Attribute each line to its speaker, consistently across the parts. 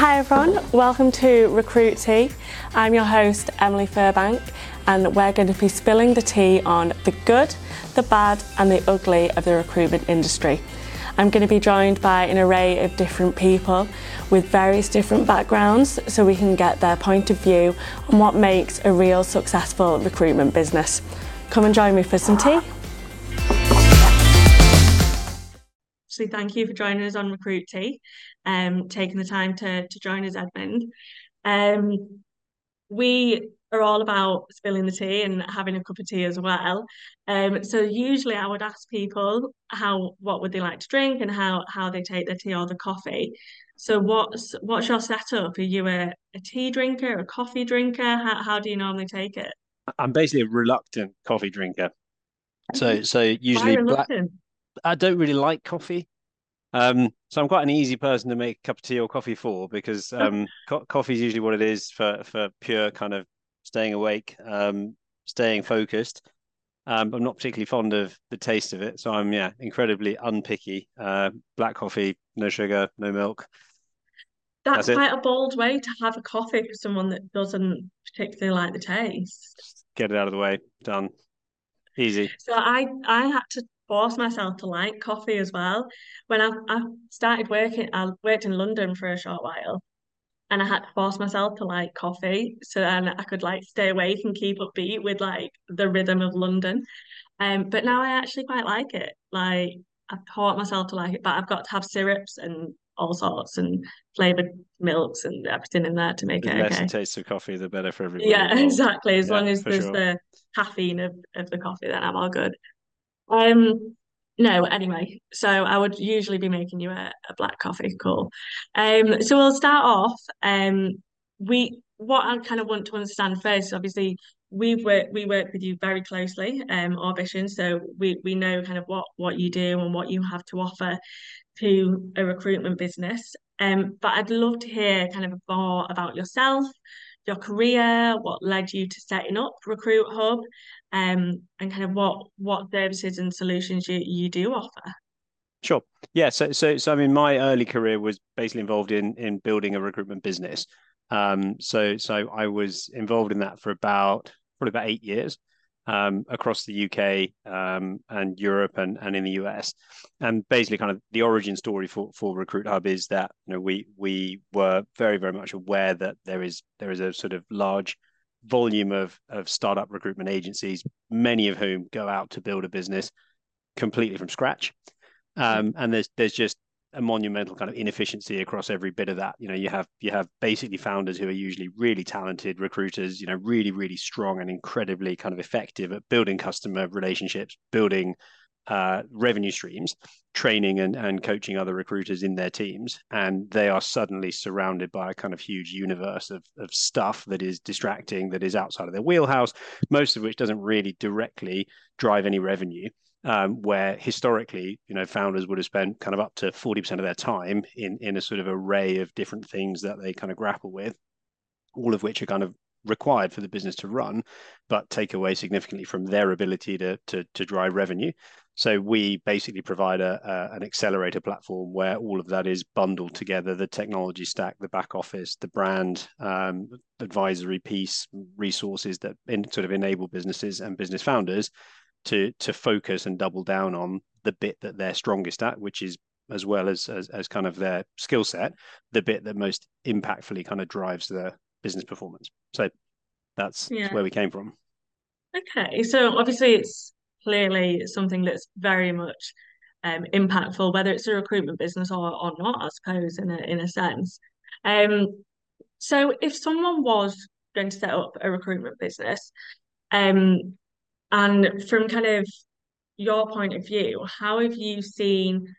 Speaker 1: Hi everyone, welcome to Recruit Tea. I'm your host Emily Firbank and we're going to be spilling the tea on the good, the bad and the ugly of the recruitment industry. I'm going to be joined by an array of different people with various different backgrounds so we can get their point of view on what makes a real successful recruitment business. Come and join me for some tea. So thank you for joining us on Recruit Tea, um, taking the time to, to join us, Edmund. Um, we are all about spilling the tea and having a cup of tea as well. Um, so usually I would ask people how what would they like to drink and how how they take their tea or the coffee. So what's what's your setup? Are you a, a tea drinker, a coffee drinker? How how do you normally take it?
Speaker 2: I'm basically a reluctant coffee drinker. So so usually black, I don't really like coffee. Um, so I'm quite an easy person to make a cup of tea or coffee for because um, co- coffee is usually what it is for for pure kind of staying awake, um, staying focused. Um, I'm not particularly fond of the taste of it, so I'm yeah incredibly unpicky. Uh, black coffee, no sugar, no milk.
Speaker 1: That's, That's quite a bold way to have a coffee for someone that doesn't particularly like the taste.
Speaker 2: Just get it out of the way. Done. Easy.
Speaker 1: So I I had to force myself to like coffee as well. When I I started working, I worked in London for a short while, and I had to force myself to like coffee so then I could like stay awake and keep upbeat with like the rhythm of London. Um, but now I actually quite like it. Like I've taught myself to like it, but I've got to have syrups and all sorts and flavored milks and everything in there to make
Speaker 2: the
Speaker 1: it
Speaker 2: less
Speaker 1: okay.
Speaker 2: it tastes of coffee, the better for everybody.
Speaker 1: Yeah, exactly. As yeah, long as there's sure. the caffeine of, of the coffee, then I'm all good. Um, no, anyway, so I would usually be making you a, a black coffee, cool. Um, so we'll start off. Um, we what I kind of want to understand first, obviously, we've worked we work with you very closely, um, Orbition, so we we know kind of what what you do and what you have to offer to a recruitment business. Um, but I'd love to hear kind of more about yourself, your career, what led you to setting up Recruit Hub, um, and kind of what what services and solutions you, you do offer.
Speaker 2: Sure. Yeah. So, so, so, I mean, my early career was basically involved in in building a recruitment business. Um, so, so I was involved in that for about probably about eight years um, across the UK um, and Europe and, and in the US. And basically, kind of the origin story for, for Recruit Hub is that you know we we were very very much aware that there is there is a sort of large volume of of startup recruitment agencies, many of whom go out to build a business completely from scratch. Um, and there's there's just a monumental kind of inefficiency across every bit of that. You know, you have you have basically founders who are usually really talented recruiters, you know, really really strong and incredibly kind of effective at building customer relationships, building uh, revenue streams, training and, and coaching other recruiters in their teams. And they are suddenly surrounded by a kind of huge universe of, of stuff that is distracting, that is outside of their wheelhouse, most of which doesn't really directly drive any revenue um, where historically, you know, founders would have spent kind of up to 40% of their time in, in a sort of array of different things that they kind of grapple with, all of which are kind of required for the business to run, but take away significantly from their ability to, to, to drive revenue. So we basically provide a, a, an accelerator platform where all of that is bundled together: the technology stack, the back office, the brand, um, advisory piece, resources that in, sort of enable businesses and business founders to to focus and double down on the bit that they're strongest at, which is as well as as, as kind of their skill set, the bit that most impactfully kind of drives the business performance. So that's, yeah. that's where we came from.
Speaker 1: Okay, so obviously it's clearly something that's very much um, impactful, whether it's a recruitment business or, or not, I suppose, in a in a sense. Um, so if someone was going to set up a recruitment business, um, and from kind of your point of view, how have you seen,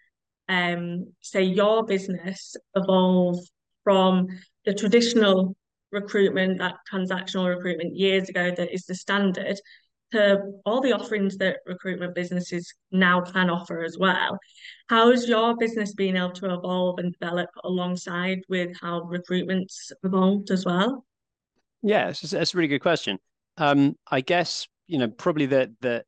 Speaker 1: um, say, your business evolve from the traditional recruitment, that transactional recruitment years ago that is the standard, to all the offerings that recruitment businesses now can offer as well. How has your business been able to evolve and develop alongside with how recruitment's evolved as well?
Speaker 2: Yeah, it's, it's a really good question. Um, I guess you know probably the the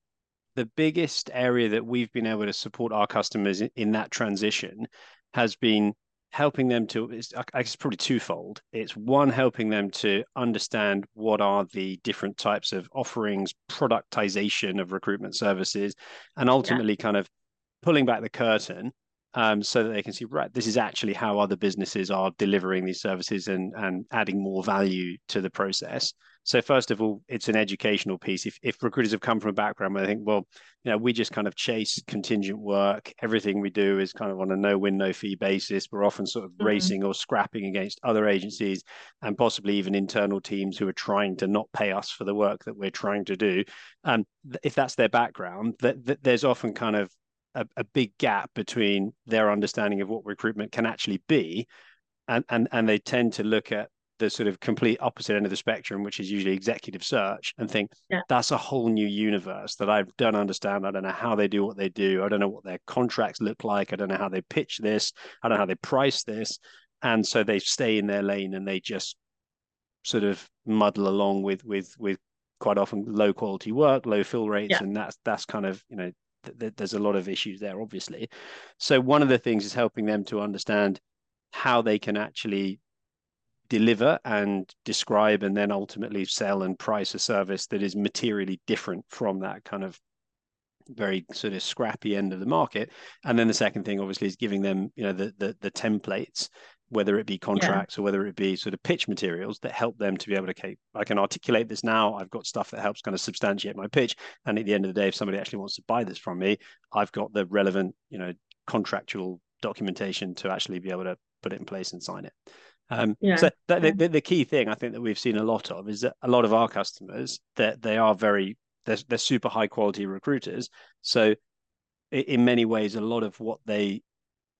Speaker 2: the biggest area that we've been able to support our customers in, in that transition has been helping them to it's, it's probably twofold it's one helping them to understand what are the different types of offerings productization of recruitment services and ultimately yeah. kind of pulling back the curtain um, so that they can see right this is actually how other businesses are delivering these services and and adding more value to the process so first of all, it's an educational piece. If, if recruiters have come from a background where they think, well, you know, we just kind of chase contingent work. Everything we do is kind of on a no win, no fee basis. We're often sort of mm-hmm. racing or scrapping against other agencies and possibly even internal teams who are trying to not pay us for the work that we're trying to do. And if that's their background, that, that there's often kind of a, a big gap between their understanding of what recruitment can actually be and, and and they tend to look at the sort of complete opposite end of the spectrum, which is usually executive search, and think yeah. that's a whole new universe that I don't understand. I don't know how they do what they do. I don't know what their contracts look like. I don't know how they pitch this. I don't know how they price this. And so they stay in their lane and they just sort of muddle along with with with quite often low quality work, low fill rates, yeah. and that's that's kind of you know th- th- there's a lot of issues there, obviously. So one of the things is helping them to understand how they can actually deliver and describe and then ultimately sell and price a service that is materially different from that kind of very sort of scrappy end of the market. And then the second thing obviously is giving them you know the the, the templates whether it be contracts yeah. or whether it be sort of pitch materials that help them to be able to okay i can articulate this now. I've got stuff that helps kind of substantiate my pitch. And at the end of the day if somebody actually wants to buy this from me i've got the relevant you know contractual documentation to actually be able to put it in place and sign it um, yeah. So the, the, the, key thing I think that we've seen a lot of is that a lot of our customers that they are very they're, they're super high quality recruiters. So in many ways, a lot of what they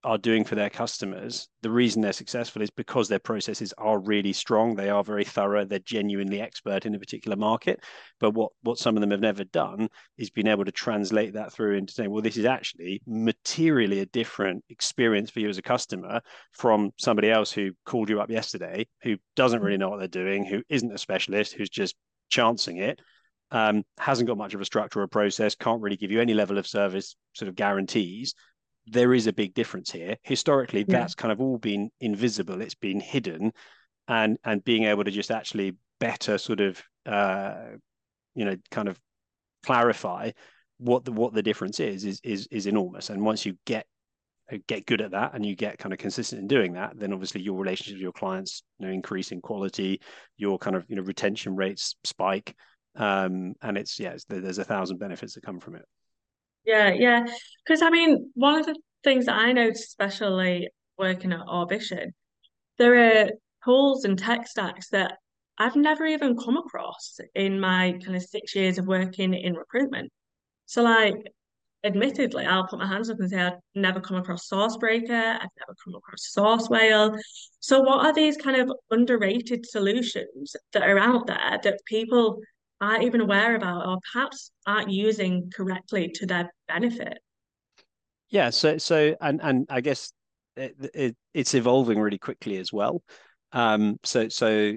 Speaker 2: are doing for their customers, the reason they're successful is because their processes are really strong. They are very thorough. They're genuinely expert in a particular market. But what what some of them have never done is been able to translate that through into saying, well, this is actually materially a different experience for you as a customer from somebody else who called you up yesterday, who doesn't really know what they're doing, who isn't a specialist, who's just chancing it. Um, hasn't got much of a structure or a process, can't really give you any level of service sort of guarantees there is a big difference here. Historically, yeah. that's kind of all been invisible. It's been hidden, and and being able to just actually better sort of uh, you know kind of clarify what the what the difference is is is is enormous. And once you get uh, get good at that and you get kind of consistent in doing that then obviously your relationship with your clients you know increase in quality your kind of you know retention rates spike um and it's yeah it's, there's a thousand benefits that come from it
Speaker 1: yeah, yeah. Because I mean, one of the things that I noticed, especially working at Orbition, there are tools and tech stacks that I've never even come across in my kind of six years of working in recruitment. So, like, admittedly, I'll put my hands up and say I've never come across Sourcebreaker, I've never come across Source Whale. So, what are these kind of underrated solutions that are out there that people aren't even aware about or perhaps aren't using correctly to their benefit.
Speaker 2: Yeah, so so and and I guess it, it, it's evolving really quickly as well. Um, so so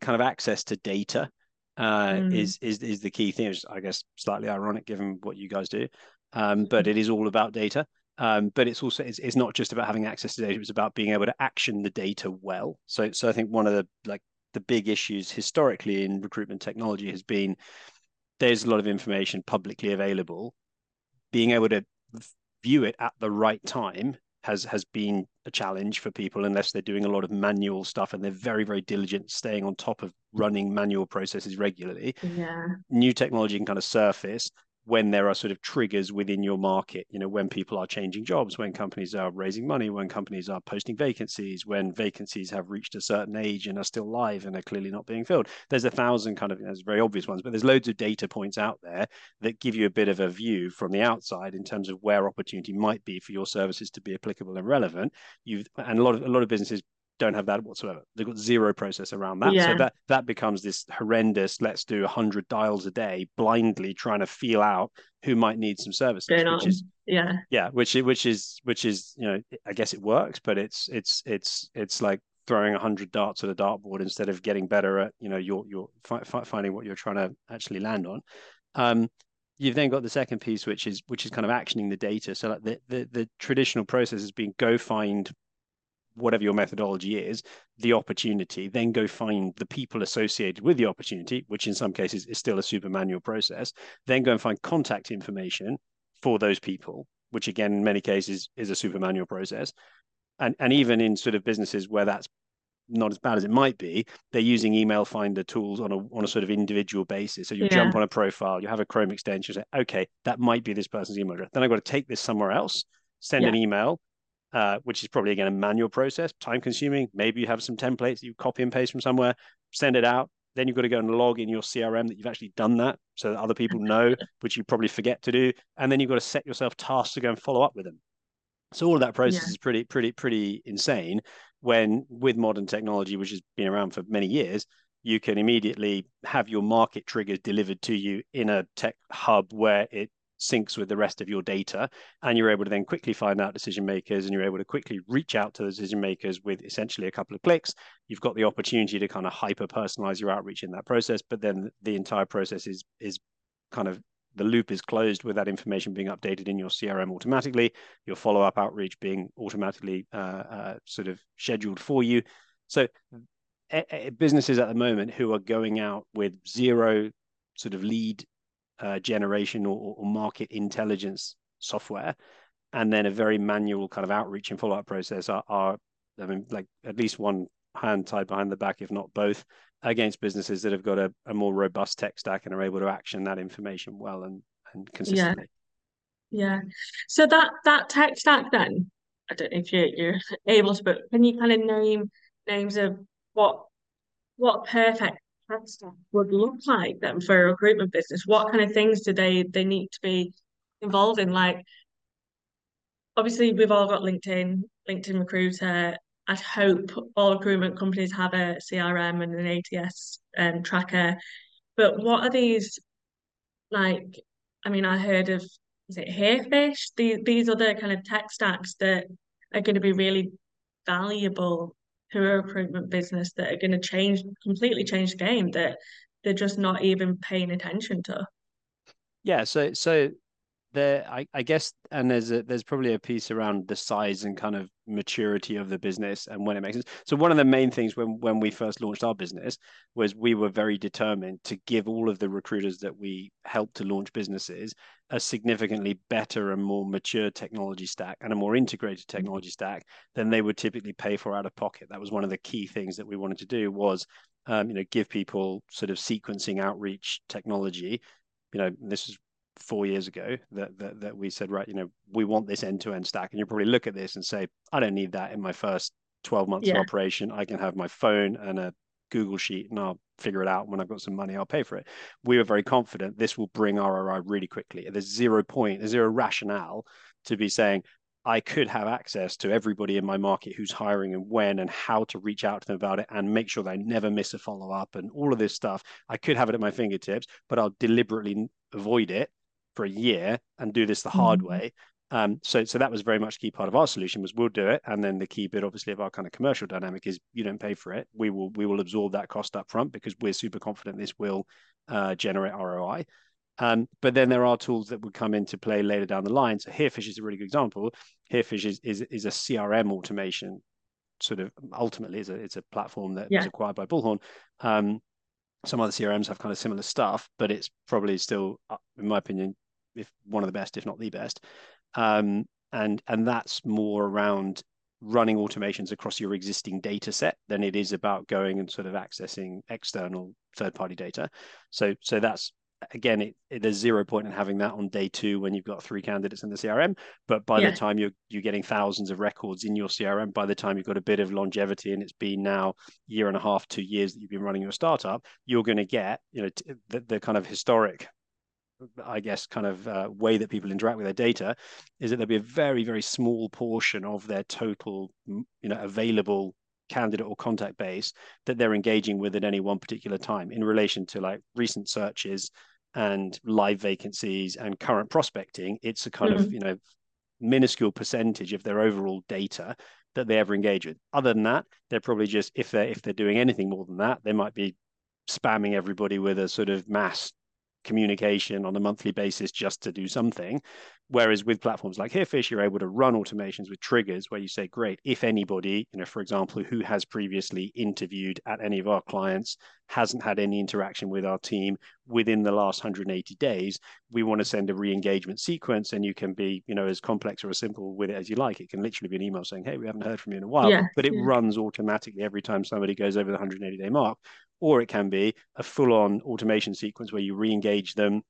Speaker 2: kind of access to data uh, mm. is is is the key thing. Which I guess slightly ironic given what you guys do, um, but it is all about data. Um, but it's also it's, it's not just about having access to data; it's about being able to action the data well. So so I think one of the like the big issues historically in recruitment technology has been there's a lot of information publicly available. Being able to view it at the right time has has been a challenge for people unless they're doing a lot of manual stuff and they're very very diligent staying on top of running manual processes regularly.
Speaker 1: Yeah.
Speaker 2: New technology can kind of surface when there are sort of triggers within your market, you know, when people are changing jobs, when companies are raising money, when companies are posting vacancies, when vacancies have reached a certain age and are still live and are clearly not being filled. There's a thousand kind of there's very obvious ones, but there's loads of data points out there that give you a bit of a view from the outside in terms of where opportunity might be for your services to be applicable and relevant. You've and a lot of a lot of businesses don't have that whatsoever. They've got zero process around that. Yeah. So that that becomes this horrendous, let's do 100 dials a day, blindly trying to feel out who might need some services.
Speaker 1: Going on. Is, yeah.
Speaker 2: Yeah, which which is which is, you know, I guess it works, but it's it's it's it's like throwing 100 darts at a dartboard instead of getting better at, you know, your your fi- finding what you're trying to actually land on. Um, you've then got the second piece which is which is kind of actioning the data so like the, the the traditional process has been go find whatever your methodology is, the opportunity, then go find the people associated with the opportunity, which in some cases is still a super manual process, then go and find contact information for those people, which again, in many cases is a super manual process. And, and even in sort of businesses where that's not as bad as it might be, they're using email finder tools on a on a sort of individual basis. So you yeah. jump on a profile, you have a Chrome extension, say, okay, that might be this person's email address. Then I've got to take this somewhere else, send yeah. an email, uh, which is probably again a manual process, time consuming. Maybe you have some templates you copy and paste from somewhere, send it out. Then you've got to go and log in your CRM that you've actually done that so that other people know, which you probably forget to do. And then you've got to set yourself tasks to go and follow up with them. So all of that process yeah. is pretty, pretty, pretty insane. When with modern technology, which has been around for many years, you can immediately have your market triggers delivered to you in a tech hub where it syncs with the rest of your data and you're able to then quickly find out decision makers and you're able to quickly reach out to the decision makers with essentially a couple of clicks you've got the opportunity to kind of hyper personalize your outreach in that process but then the entire process is is kind of the loop is closed with that information being updated in your CRM automatically, your follow up outreach being automatically uh, uh, sort of scheduled for you. So, businesses at the moment who are going out with zero sort of lead uh, generation or, or, market intelligence software, and then a very manual kind of outreach and follow up process are, are, I mean, like at least one hand tied behind the back, if not both, against businesses that have got a, a more robust tech stack and are able to action that information well and, and consistently.
Speaker 1: Yeah. yeah. So that that tech stack then, I don't know if you're, you're able to, but can you kind of name names of what what perfect would look like then for a recruitment business? What kind of things do they they need to be involved in? Like obviously we've all got LinkedIn, LinkedIn Recruiter, I'd hope all recruitment companies have a CRM and an ATS um, tracker. But what are these like? I mean, I heard of is it Herefish? These these other kind of tech stacks that are going to be really valuable a recruitment business that are going to change completely change the game that they're just not even paying attention to.
Speaker 2: Yeah, so so there I, I guess and there's a, there's probably a piece around the size and kind of maturity of the business and when it makes sense. So one of the main things when when we first launched our business was we were very determined to give all of the recruiters that we helped to launch businesses a significantly better and more mature technology stack and a more integrated technology stack than they would typically pay for out of pocket. That was one of the key things that we wanted to do was um, you know give people sort of sequencing outreach technology. You know this is four years ago that, that that we said right you know we want this end-to-end stack. And you probably look at this and say i don't need that in my first 12 months yeah. of operation. I can have my phone and a google sheet and i'll figure it out. When i've got some money i'll pay for it. We were very confident this will bring roi really quickly. There's zero point there's zero rationale to be saying I could have access to everybody in my market who's hiring and when and how to reach out to them about it and make sure they never miss a follow up and all of this stuff. I could have it at my fingertips, but I'll deliberately avoid it for a year and do this the hard mm-hmm. way. Um, so, so that was very much a key part of our solution was we'll do it, and then the key bit, obviously, of our kind of commercial dynamic is you don't pay for it. We will we will absorb that cost up front because we're super confident this will uh, generate ROI. Um, but then there are tools that would come into play later down the line. So Herefish is a really good example. Herefish is is, is a CRM automation sort of ultimately is a it's a platform that yeah. was acquired by Bullhorn. Um, some other CRMs have kind of similar stuff, but it's probably still, uh, in my opinion, if one of the best, if not the best. Um, and and that's more around running automations across your existing data set than it is about going and sort of accessing external third party data. So so that's again it, it, there's zero point in having that on day two when you've got three candidates in the crm but by yeah. the time you're you're getting thousands of records in your crm by the time you've got a bit of longevity and it's been now year and a half two years that you've been running your startup you're going to get you know t- the, the kind of historic I guess, kind of uh, way that people interact with their data is that there'll be a very, very small portion of their total, you know, available candidate or contact base that they're engaging with at any one particular time in relation to like recent searches and live vacancies and current prospecting. It's a kind mm-hmm. of, you know, minuscule percentage of their overall data that they ever engage with. Other than that, they're probably just if they're if they're doing anything more than that, they might be spamming everybody with a sort of mass communication on a monthly basis just to do something. Whereas with platforms like Herefish, you're able to run automations with triggers where you say, great, if anybody, you know, for example, who has previously interviewed at any of our clients hasn't had any interaction with our team within the last 180 days, we want to send a re-engagement sequence and you can be, you know, as complex or as simple with it as you like. It can literally be an email saying, hey, we haven't heard from you in a while,
Speaker 1: Yeah,
Speaker 2: but it
Speaker 1: yeah.
Speaker 2: runs automatically every time somebody goes over the 180 day mark. Or it can be a full on automation sequence where you re engage them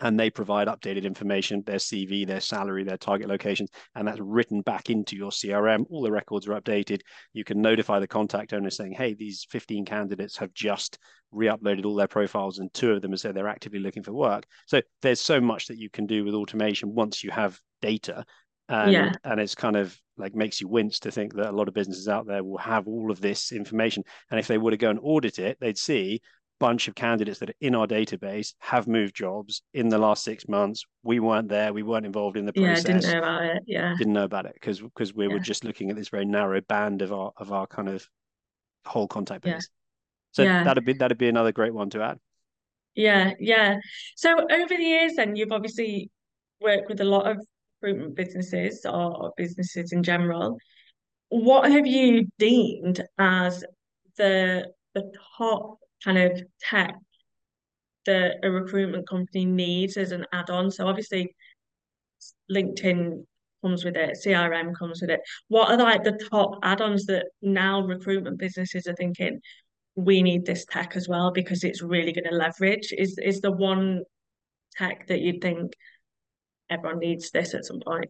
Speaker 2: and they provide updated information, their CV, their salary, their target locations, and that's written back into your CRM. All the records are updated. You can notify the contact owner saying, hey, these 15 candidates have just re-uploaded all their profiles and two of them have said they're actively looking for work. So there's so much that you can do with automation once you have data. And,
Speaker 1: Yeah.
Speaker 2: and it's kind of like makes you wince to think that a lot of businesses out there will have all of this information. And if they were to go and audit it, they'd see bunch of candidates that are in our database have moved jobs in the last six months. We weren't there. We weren't involved in the process.
Speaker 1: Yeah, didn't know about it. Yeah.
Speaker 2: Didn't know about it because because we were just looking at this very narrow band of our of our kind of whole contact base. Yeah. So
Speaker 1: Yeah.
Speaker 2: that'd be that'd be another great one to add.
Speaker 1: Yeah, yeah. So over the years, then you've obviously worked with a lot of recruitment businesses or, businesses in general. What have you deemed as the the top kind of tech that a recruitment company needs as an add-on? So obviously LinkedIn comes with it, CRM comes with it. What are like the top add-ons that now recruitment businesses are thinking? we need this tech as well because it's really going to leverage. Is is the one tech that you'd think everyone needs this at some point?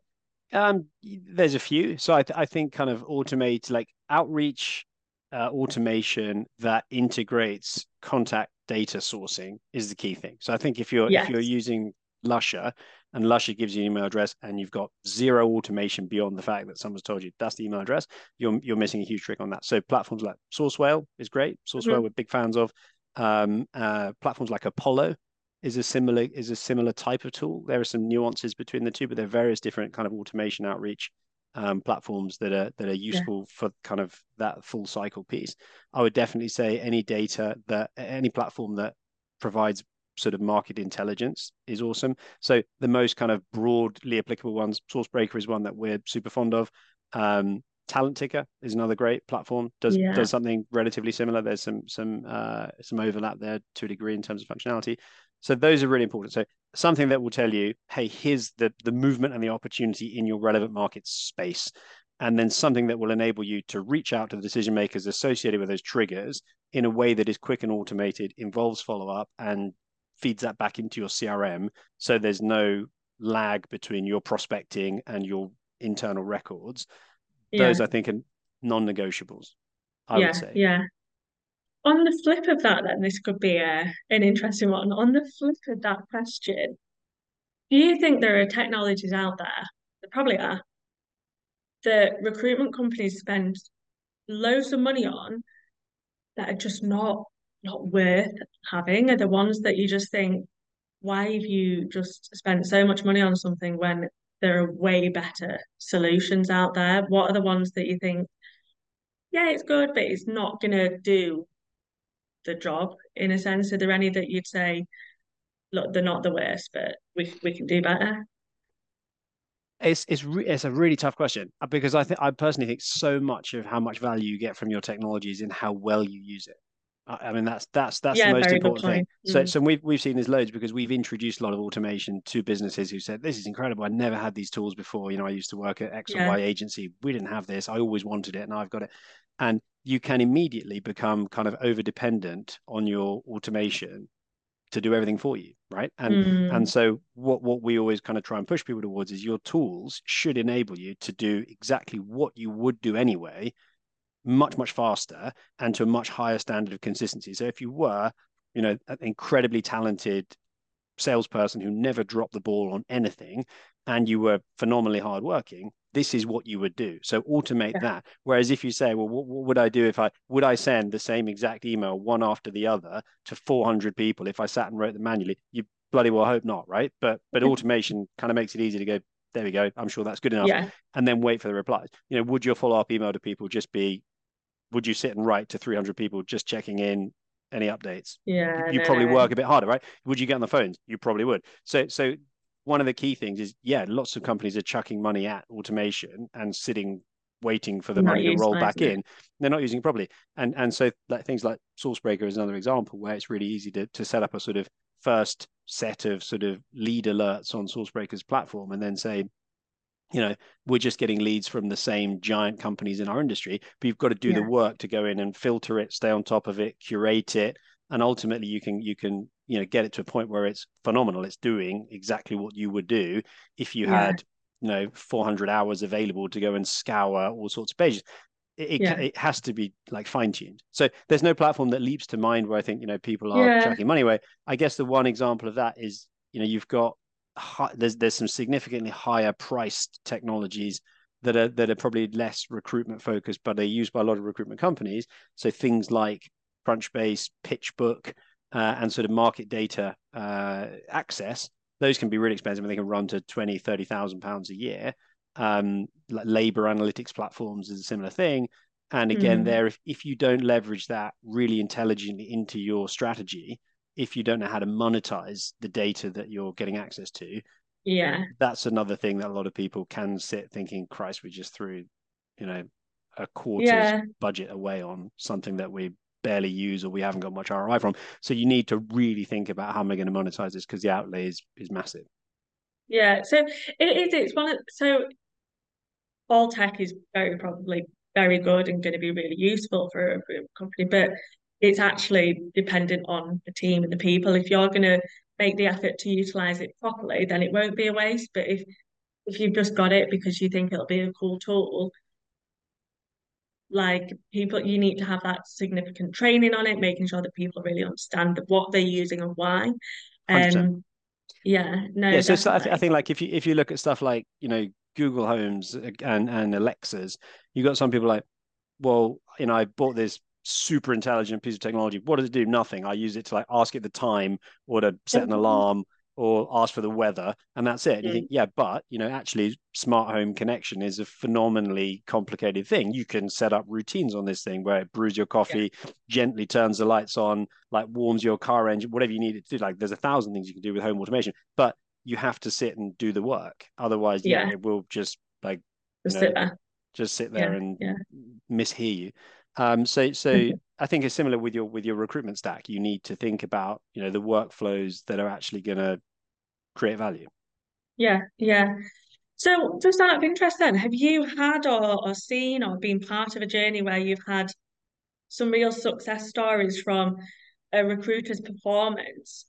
Speaker 2: Um, there's a few. So I, th- I think kind of automate like outreach uh, automation that integrates contact data sourcing is the key thing. So I think if you're
Speaker 1: Yes.
Speaker 2: if you're using Lusha and Lusha gives you an email address and you've got zero automation beyond the fact that someone's told you that's the email address, you're you're missing a huge trick on that. So platforms like SourceWhale is great. SourceWhale
Speaker 1: Mhm.
Speaker 2: we're big fans of. Um, uh, platforms like Apollo is a similar is a similar type of tool. There are some nuances between the two, but there are various different kind of automation outreach um, platforms that are that are useful for kind of that full cycle piece. I would definitely say any data that any platform that provides sort of market intelligence is awesome. So the most kind of broadly applicable ones, Sourcebreaker is one that we're super fond of. Um, Talent Ticker is another great platform. Does
Speaker 1: Yeah.
Speaker 2: does something relatively similar. There's some some uh, some overlap there to a degree in terms of functionality. So those are really important. So something that will tell you, hey, here's the the movement and the opportunity in your relevant market space, and then something that will enable you to reach out to the decision makers associated with those triggers in a way that is quick and automated, involves follow up, and feeds that back into your CRM. So there's no lag between your prospecting and your internal records.
Speaker 1: Yeah,
Speaker 2: Those I think are non-negotiables. I
Speaker 1: yeah,
Speaker 2: would say.
Speaker 1: yeah. On the flip of that, then this could be a, an interesting one. On the flip of that question, do you think there are technologies out there, there probably are, that recruitment companies spend loads of money on that are just not not worth having? Are the ones that you just think, why have you just spent so much money on something when there are way better solutions out there? What are the ones that you think, yeah, it's good, but it's not gonna do the job in a sense? Are there any that you'd say, look, they're not the worst, but we we can do better?
Speaker 2: It's it's re- it's a really tough question uh, because I think I personally think so much of how much value you get from your technology is in how well you use it. I mean that's that's that's the most important thing.
Speaker 1: point.
Speaker 2: So
Speaker 1: Mm.
Speaker 2: so we've we've seen this loads because we've introduced a lot of automation to businesses who said this is incredible. I never had these tools before. You know, I used to work at X or
Speaker 1: Yeah,
Speaker 2: Y agency. We didn't have this. I always wanted it, and I've got it. And you can immediately become kind of over dependent on your automation to do everything for you, right? And and
Speaker 1: Mm.
Speaker 2: so what what we always kind of try and push people towards is your tools should enable you to do exactly what you would do anyway, much much faster and to a much higher standard of consistency. So if you were, you know, an incredibly talented salesperson who never dropped the ball on anything and you were phenomenally hardworking, this is what you would do. So automate
Speaker 1: Yeah.
Speaker 2: that. Whereas if you say, well, what, what would I do if I would I send the same exact email one after the other to 400 people if I sat and wrote them manually? You bloody well hope not, right? But but mm-hmm. automation kind of makes it easy to go. There we go. I'm sure that's good enough,
Speaker 1: Yeah.
Speaker 2: and then wait for the replies. You know, would your follow up email to people just be? Would you sit and write to 300 people just checking in? any updates.
Speaker 1: Yeah,
Speaker 2: you
Speaker 1: no,
Speaker 2: probably
Speaker 1: no.
Speaker 2: work a bit harder, right? Would you get on the phones? You probably would. So, so one of the key things is, yeah, lots of companies are chucking money at automation and sitting waiting for the
Speaker 1: Not
Speaker 2: money to roll back
Speaker 1: it.
Speaker 2: in. They're not using it properly, and and so like things like Sourcebreaker is another example where it's really easy to to set up a sort of first set of sort of lead alerts on Sourcebreaker's platform, and then say, you know, we're just getting leads from the same giant companies in our industry, but you've got to do
Speaker 1: Yeah.
Speaker 2: the work to go in and filter it, stay on top of it, curate it, and ultimately you can you can you know get it to a point where it's phenomenal. It's doing exactly what you would do if you
Speaker 1: Yeah.
Speaker 2: had you know 400 hours available to go and scour all sorts of pages. It, it,
Speaker 1: Yeah.
Speaker 2: it has to be like fine tuned. So there's no platform that leaps to mind where I think you know people are
Speaker 1: Yeah.
Speaker 2: chucking money away. I guess the one example of that is you know you've got hi- there's there's some significantly higher priced technologies that are that are probably less recruitment focused, but they're used by a lot of recruitment companies. So things like Crunchbase, PitchBook, uh, and sort of market data uh, access, those can be really expensive and they can run to 20, 30,000 pounds a year. Um, like labor analytics platforms is a similar thing. And again,
Speaker 1: Mm.
Speaker 2: there, if, if you don't leverage that really intelligently into your strategy, if you don't know how to monetize the data that you're getting access to,
Speaker 1: Yeah.
Speaker 2: that's another thing that a lot of people can sit thinking, Christ, we just threw, you know, a quarter's
Speaker 1: Yeah.
Speaker 2: budget away on something that we barely use or we haven't got much ROI from. So you need to really think about how am I going to monetize this because the outlay is, is massive.
Speaker 1: Yeah. So it is, it's one of, so all tech is very probably very good and going to be really useful for a recruitment company, but it's actually dependent on the team and the people. If you're going to make the effort to utilize it properly, then it won't be a waste. But if if you've just got it because you think it'll be a cool tool, like people, you need to have that significant training on it, making sure that people really understand what they're using and why.
Speaker 2: 100%.
Speaker 1: Um, yeah, no,
Speaker 2: yeah, so, so I, th- I think like if you if you look at stuff like you know Google Homes and and Alexas, you got some people like, well, you know, I bought this super intelligent piece of technology. What does it do? Nothing. I use it to like ask it the time or to set an alarm or ask for the weather, and that's it. And you think,
Speaker 1: Mm.
Speaker 2: yeah, but you know, actually, smart home connection is a phenomenally complicated thing. You can set up routines on this thing where it brews your coffee, gently turns the lights on, like warms your car engine, whatever you need it to do. Like, there's a thousand things you can do with home automation, but you have to sit and do the work. Otherwise, yeah,
Speaker 1: Yeah.
Speaker 2: it will just like
Speaker 1: Just
Speaker 2: know,
Speaker 1: sit there.
Speaker 2: just sit there
Speaker 1: Yeah,
Speaker 2: and
Speaker 1: yeah.
Speaker 2: mishear you. Um, so so I think it's similar with your with your recruitment stack. You need to think about you know the workflows that are actually going to create value.
Speaker 1: Yeah, yeah. So just out of interest then, have you had or, or seen or been part of a journey where you've had some real success stories from a recruiter's performance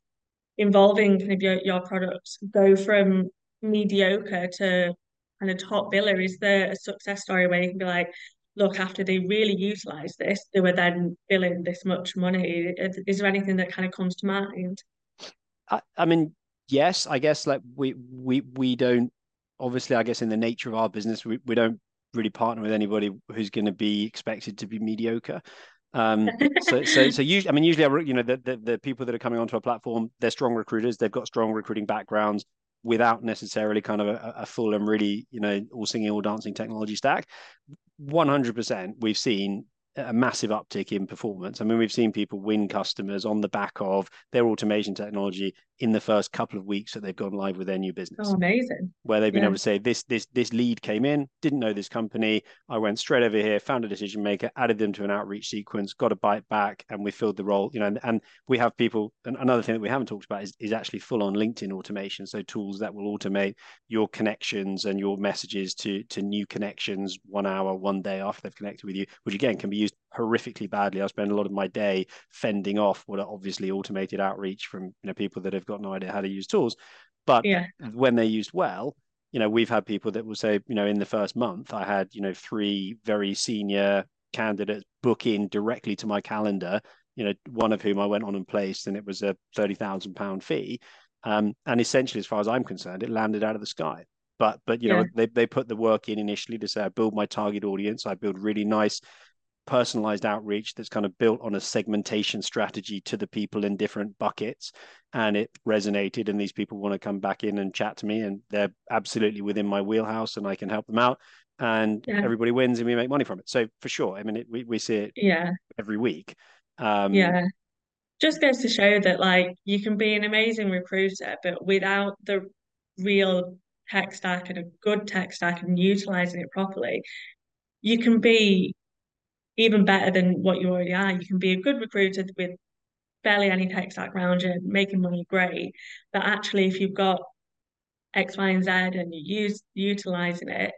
Speaker 1: involving kind of your, your products go from mediocre to kind of top biller? Is there a success story where you can be like, look, after they really utilized this, they were then billing this much money? Is, is there anything that kind of comes to mind?
Speaker 2: I, I mean, yes, I guess like we we we don't obviously I guess in the nature of our business we, we don't really partner with anybody who's going to be expected to be mediocre. Um, so so so usually I mean usually I, you know the, the the people that are coming onto a platform they're strong recruiters they've got strong recruiting backgrounds without necessarily kind of a, a full and really you know all singing all dancing technology stack. One hundred percent we've seen a massive uptick in performance. I mean, we've seen people win customers on the back of their automation technology in the first couple of weeks that they've gone live with their new business.
Speaker 1: Oh, amazing.
Speaker 2: Where they've been
Speaker 1: Yeah.
Speaker 2: able to say this this this lead came in, didn't know this company. I went straight over here, found a decision maker, added them to an outreach sequence, got a bite back, and we filled the role. You know, and, and we have people. And another thing that we haven't talked about is, is actually full on LinkedIn automation. So tools that will automate your connections and your messages to to new connections one hour, one day after they've connected with you, which again can be used horrifically badly. I spend a lot of my day fending off what are obviously automated outreach from you know people that have got no idea how to use tools. But
Speaker 1: Yeah.
Speaker 2: when they're used well, you know, we've had people that will say, you know, in the first month, I had, you know, three very senior candidates book in directly to my calendar, you know, one of whom I went on and placed, and it was a thirty thousand pound fee. Um, and essentially, as far as I'm concerned, it landed out of the sky. But but you
Speaker 1: Yeah.
Speaker 2: know, they they put the work in initially to say I build my target audience, I build really nice personalized outreach that's kind of built on a segmentation strategy to the people in different buckets and it resonated and these people want to come back in and chat to me and they're absolutely within my wheelhouse and I can help them out and
Speaker 1: Yeah.
Speaker 2: everybody wins and we make money from it so for sure I mean it, we, we see it
Speaker 1: Yeah.
Speaker 2: every week um
Speaker 1: Yeah. just goes to show that like you can be an amazing recruiter, but without the real tech stack and a good tech stack and utilizing it properly, you can be even better than what you already are. You can be a good recruiter with barely any tech stack around you, making money great. But actually, if you've got X, Y, and Z and you use utilizing it,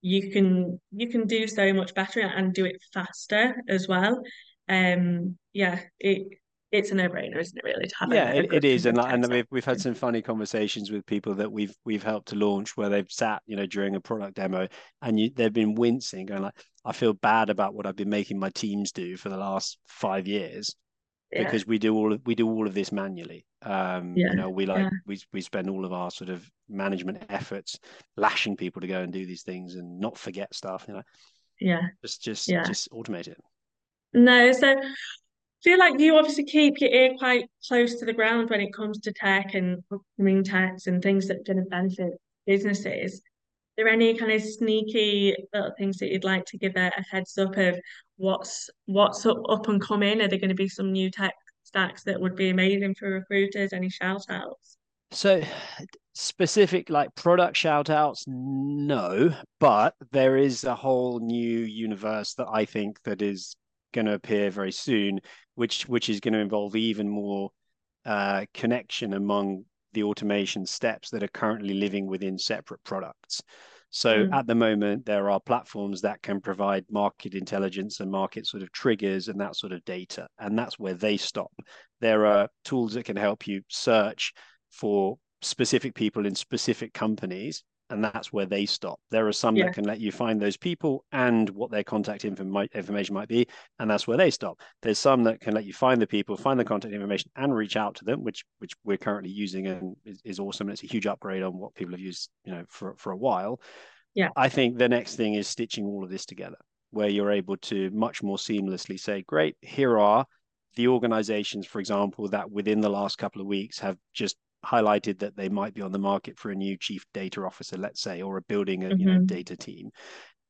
Speaker 1: you can you can do so much better and do it faster as well. Um, yeah, it it's a no-brainer, isn't it? Really,
Speaker 2: yeah, it, it is, and and we've we've had some funny conversations with people that we've we've helped to launch where they've sat, you know, during a product demo, and you, they've been wincing, going like, "I feel bad about what I've been making my teams do for the last five years."
Speaker 1: Yeah,
Speaker 2: Because we do all of, we do all of this manually. Um,
Speaker 1: yeah,
Speaker 2: you know, we like
Speaker 1: yeah,
Speaker 2: we we spend all of our sort of management efforts lashing people to go and do these things and not forget stuff. You know,
Speaker 1: yeah,
Speaker 2: just just just automate it.
Speaker 1: No, so feel like you obviously keep your ear quite close to the ground when it comes to tech and upcoming techs and things that to benefit businesses. Are there any kind of sneaky little things that you'd like to give a, a heads up of what's what's up, up and coming? Are there going to be some new tech stacks that would be amazing for recruiters? Any shout outs?
Speaker 2: So specific like product shout outs, no, but there is a whole new universe that I think that is going to appear very soon, which which is going to involve even more uh, connection among the automation steps that are currently living within separate products. So
Speaker 1: Mm,
Speaker 2: at the moment, there are platforms that can provide market intelligence and market sort of triggers and that sort of data, and that's where they stop. There are tools that can help you search for specific people in specific companies and that's where they stop. There are some
Speaker 1: yeah,
Speaker 2: that can let you find those people and what their contact information might be, and that's where they stop. There's some that can let you find the people, find the contact information, and reach out to them, which which we're currently using and is, is awesome. And it's a huge upgrade on what people have used, you know, for for a while.
Speaker 1: yeah,
Speaker 2: I think the next thing is stitching all of this together, where you're able to much more seamlessly say, "Great, here are." The organizations, for example, that within the last couple of weeks have just highlighted that they might be on the market for a new chief data officer, let's say, or a building a you know
Speaker 1: hmm
Speaker 2: data team.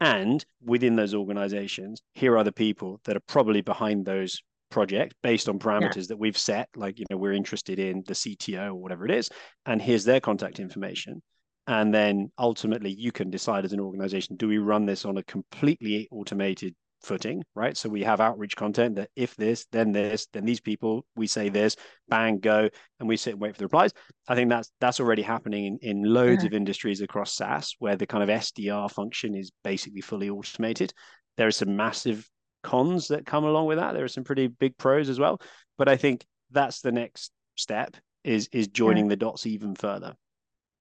Speaker 2: And within those organizations, here are the people that are probably behind those projects based on
Speaker 1: yeah,
Speaker 2: parameters that we've set, like you know, we're interested in the CTO or whatever it is, and here's their contact information. And then ultimately you can decide as an organization, do we run this on a completely automated footing, right? So we have outreach content that if this, then this, then these people, we say this, bang, go, and we sit and wait for the replies. I think that's that's already happening in, in loads
Speaker 1: yeah,
Speaker 2: of industries across SaaS where the kind of SDR function is basically fully automated. There are some massive cons that come along with that. There are some pretty big pros as well. But I think that's the next step is is
Speaker 1: yeah.
Speaker 2: joining the dots even further.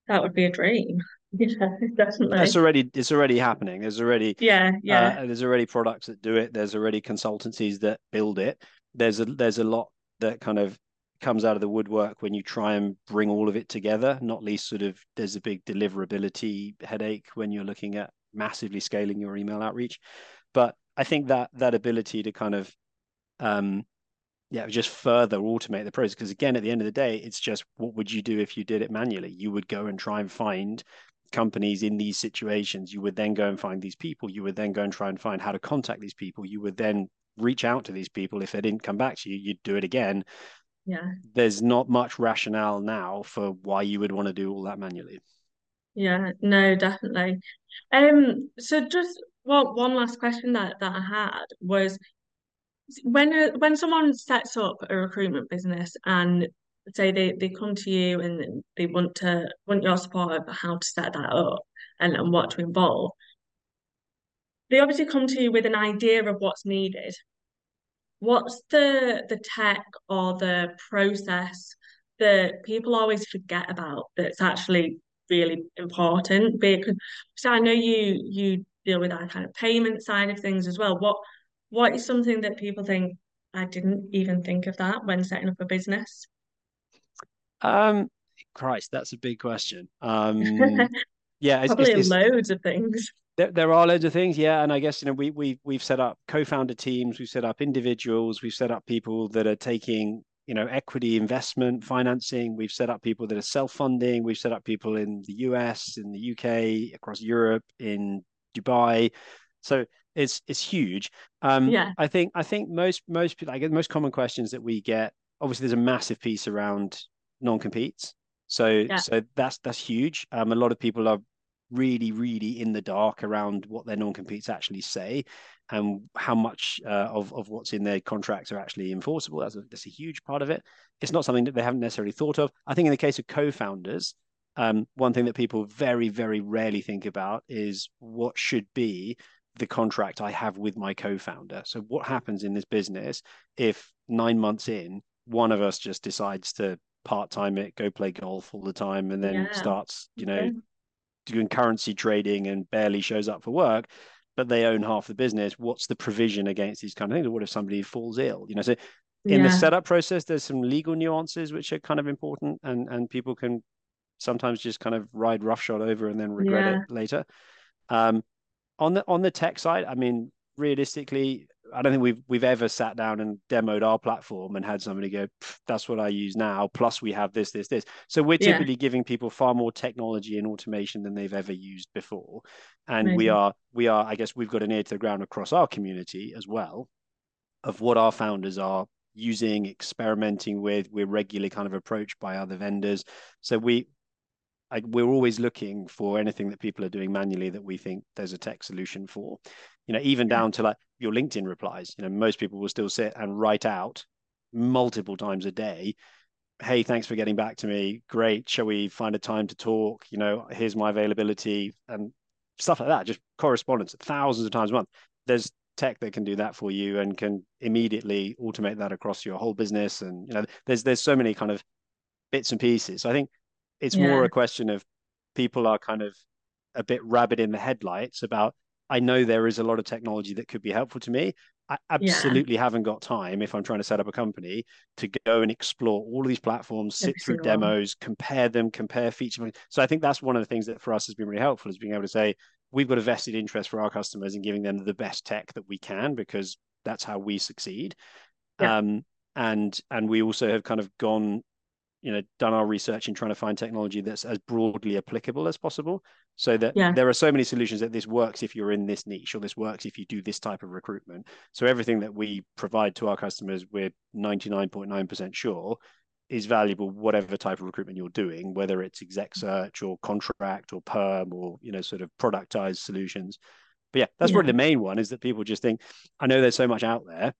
Speaker 1: That would be a dream. Yeah,
Speaker 2: That's
Speaker 1: definitely.
Speaker 2: already it's already happening. There's already
Speaker 1: Yeah, yeah,
Speaker 2: uh, there's already products that do it. There's already consultancies that build it. There's a there's a lot that kind of comes out of the woodwork when you try and bring all of it together. Not least, sort of there's a big deliverability headache when you're looking at massively scaling your email outreach. But I think that that ability to kind of um, yeah, just further automate the process. Because again, at the end of the day, it's just what would you do if you did it manually? You would go and try and find companies in these situations. You would then go and find these people. You would then go and try and find how to contact these people. You would then reach out to these people. If they didn't come back to you, you'd do it again.
Speaker 1: yeah,
Speaker 2: There's not much rationale now for why you would want to do all that manually.
Speaker 1: yeah. No, definitely. Um, so just well, one last question that that I had was when when someone sets up a recruitment business and say they, they come to you and they want to want your support of how to set that up and, and what to involve, they obviously come to you with an idea of what's needed. What's the the tech or the process that people always forget about that's actually really important? Because so I know you you deal with that kind of payment side of things as well. What what is something that people think I didn't even think of that when setting up a business?
Speaker 2: Um, Christ, that's a big question. Um, yeah, it's, it's,
Speaker 1: Probably
Speaker 2: it's
Speaker 1: loads of things.
Speaker 2: there, there are loads of things, yeah, and I guess you know we we we've set up co-founder teams, we've set up individuals, we've set up people that are taking you know equity investment financing, we've set up people that are self-funding, we've set up people in the US, in the UK, across Europe, in Dubai, so it's it's huge. Um,
Speaker 1: Yeah.
Speaker 2: I think I think most most people, I get most common questions that we get obviously there's a massive piece around non-competes. So
Speaker 1: Yeah.
Speaker 2: so that's that's huge. Um, a lot of people are really really in the dark around what their non-competes actually say and how much uh, of of what's in their contracts are actually enforceable. That's a that's a huge part of it. It's not something that they haven't necessarily thought of. I think in the case of co-founders, um, one thing that people very very rarely think about is what should be the contract I have with my co-founder. So what happens in this business if nine months in, one of us just decides to part-time it, go play golf all the time, and then
Speaker 1: Yeah.
Speaker 2: starts, you know,
Speaker 1: Okay.
Speaker 2: doing currency trading and barely shows up for work, but they own half the business. What's the provision against these kind of things? What if somebody falls ill? You know, so in the setup process, there's some legal nuances which are kind of important, and and people can sometimes just kind of ride roughshod over and then regret
Speaker 1: Yeah.
Speaker 2: it later. Um, on the on the tech side, I mean, realistically, I don't think we've we've ever sat down and demoed our platform and had somebody go, "That's what I use now." Plus, we have this, this, this. So we're
Speaker 1: Yeah.
Speaker 2: typically giving people far more technology and automation than they've ever used before, and we are we are. I guess we've got an ear to the ground across our community as well, of what our founders are using, experimenting with. We're regularly kind of approached by other vendors, so we I, we're always looking for anything that people are doing manually that we think there's a tech solution for. You know, even
Speaker 1: Yeah.
Speaker 2: down to like your LinkedIn replies. You know, most people will still sit and write out multiple times a day. Hey, thanks for getting back to me. Great. Shall we find a time to talk? You know, here's my availability and stuff like that. Just correspondence thousands of times a month. There's tech that can do that for you and can immediately automate that across your whole business. And you know, there's there's so many kind of bits and pieces. So I think it's more a question of people are kind of a bit rabid in the headlights about I know there is a lot of technology that could be helpful to me. I absolutely haven't got time if I'm trying to set up a company to go and explore all of these platforms, sit
Speaker 1: Every
Speaker 2: through demos, compare them, compare features. So I think that's one of the things that for us has been really helpful is being able to say we've got a vested interest for our customers in giving them the best tech that we can because that's how we succeed.
Speaker 1: Yeah.
Speaker 2: Um, and and we also have kind of gone you know done our research in trying to find technology that's as broadly applicable as possible so that
Speaker 1: Yeah.
Speaker 2: there are so many solutions that this works if you're in this niche or this works if you do this type of recruitment so everything that we provide to our customers we're 99.9% sure is valuable whatever type of recruitment you're doing whether it's exec mm. search or contract or perm or you know sort of productized solutions but yeah that's
Speaker 1: Yeah.
Speaker 2: probably the main one is that people just think i know there's so much out there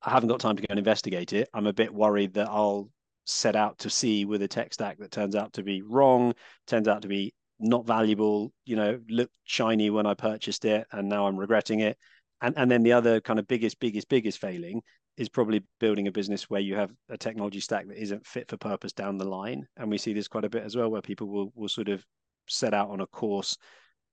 Speaker 2: I haven't got time to go and investigate it. I'm a bit worried that I'll set out to sea with a tech stack that turns out to be wrong, turns out to be not valuable, you know, looked shiny when I purchased it and now I'm regretting it. And and then the other kind of biggest, biggest, biggest failing is probably building a business where you have a technology stack that isn't fit for purpose down the line. And we see this quite a bit as well, where people will will sort of set out on a course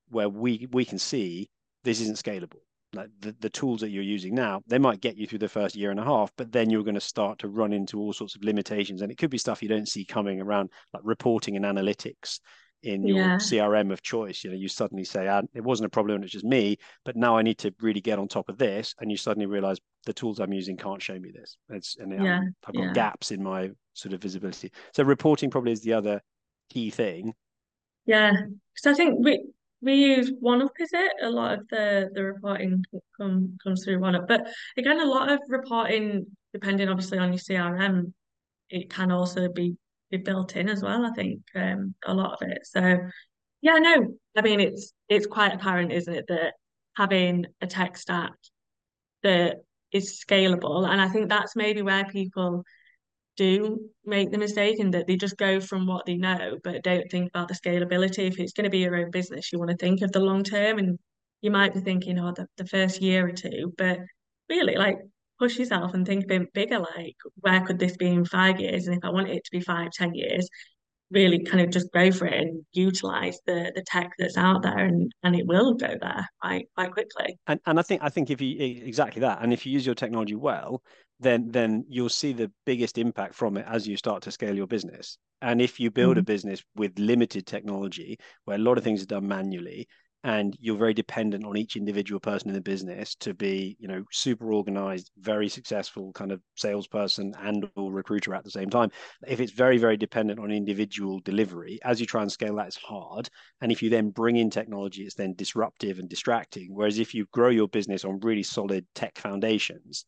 Speaker 2: where we we can see this isn't scalable like the, the tools that you're using now they might get you through the first year and a half but then you're going to start to run into all sorts of limitations. And it could be stuff you don't see coming around like reporting and analytics in your
Speaker 1: Yeah.
Speaker 2: crm of choice. You know you suddenly say ah, it wasn't a problem it's just me but now i need to really get on top of this. And you suddenly realize the tools i'm using can't show me this. It's and
Speaker 1: Yeah,
Speaker 2: i've got
Speaker 1: yeah.
Speaker 2: gaps in my sort of visibility. So reporting probably is the other key thing.
Speaker 1: Yeah, so I think we we use OneUp, is it? A lot of the the reporting come comes through OneUp, but again, a lot of reporting, depending obviously on your CRM, it can also be be built in as well. I think um, a lot of it. So yeah, no, I mean it's it's quite apparent, isn't it, that having a tech stack that is scalable, and I think that's maybe where people do make the mistake and that they just go from what they know, but don't think about the scalability. If it's going to be your own business, you want to think of the long term and you might be thinking, oh, the, the first year or two, but really like push yourself and think a bit bigger, like where could this be in five years? And if I want it to be five, ten years, really kind of just go for it and utilize the the tech that's out there and and it will go there quite quite quickly.
Speaker 2: and and I think I think if you exactly that, and if you use your technology well, then then you'll see the biggest impact from it as you start to scale your business. And if you build a
Speaker 1: Mm.
Speaker 2: business with limited technology, where a lot of things are done manually, and you're very dependent on each individual person in the business to be, you know, super organized, very successful kind of salesperson and or recruiter at the same time. If it's very very dependent on individual delivery, as you try and scale that, it's hard. And if you then bring in technology, it's then disruptive and distracting. Whereas if you grow your business on really solid tech foundations,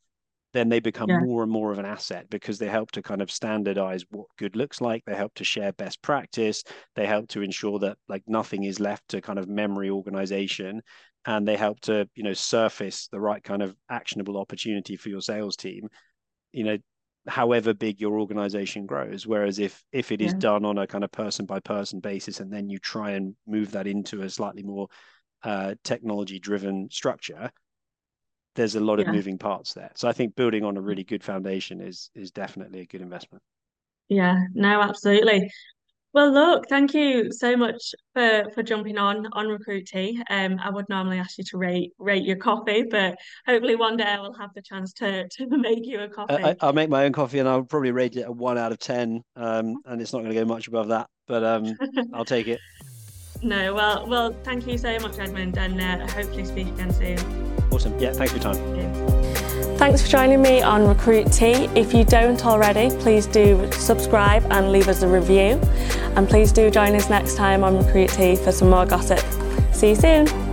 Speaker 2: then they become yeah. more and more of an asset because they help to kind of standardize what good looks like. They help to share best practice. They help to ensure that like nothing is left to kind of memory organization. And they help to, you know, surface the right kind of actionable opportunity for your sales team, you know, however big your organization grows. Whereas if if it is yeah. done on a kind of person by person basis and then you try and move that into a slightly more uh, technology driven structure, there's a lot of moving parts there. So I think building on a really good foundation is is definitely a good investment.
Speaker 1: Yeah, no, absolutely. Well, look, thank you so much for for jumping on on Recruit Tea. Um, I would normally ask you to rate rate your coffee, but hopefully one day I will have the chance to to make you a coffee. I,
Speaker 2: will make my own coffee, and I'll probably rate it a one out of ten. Um, and it's not going to go much above that, but um, I'll take it.
Speaker 1: No, well, well, thank you so much, Edmund, and uh, hopefully speak again soon.
Speaker 2: Awesome. Yeah, thanks for your time.
Speaker 1: Thanks for joining me on Recruit Tea. If you don't already, please do subscribe and leave us a review. And please do join us next time on Recruit Tea for some more gossip. See you soon.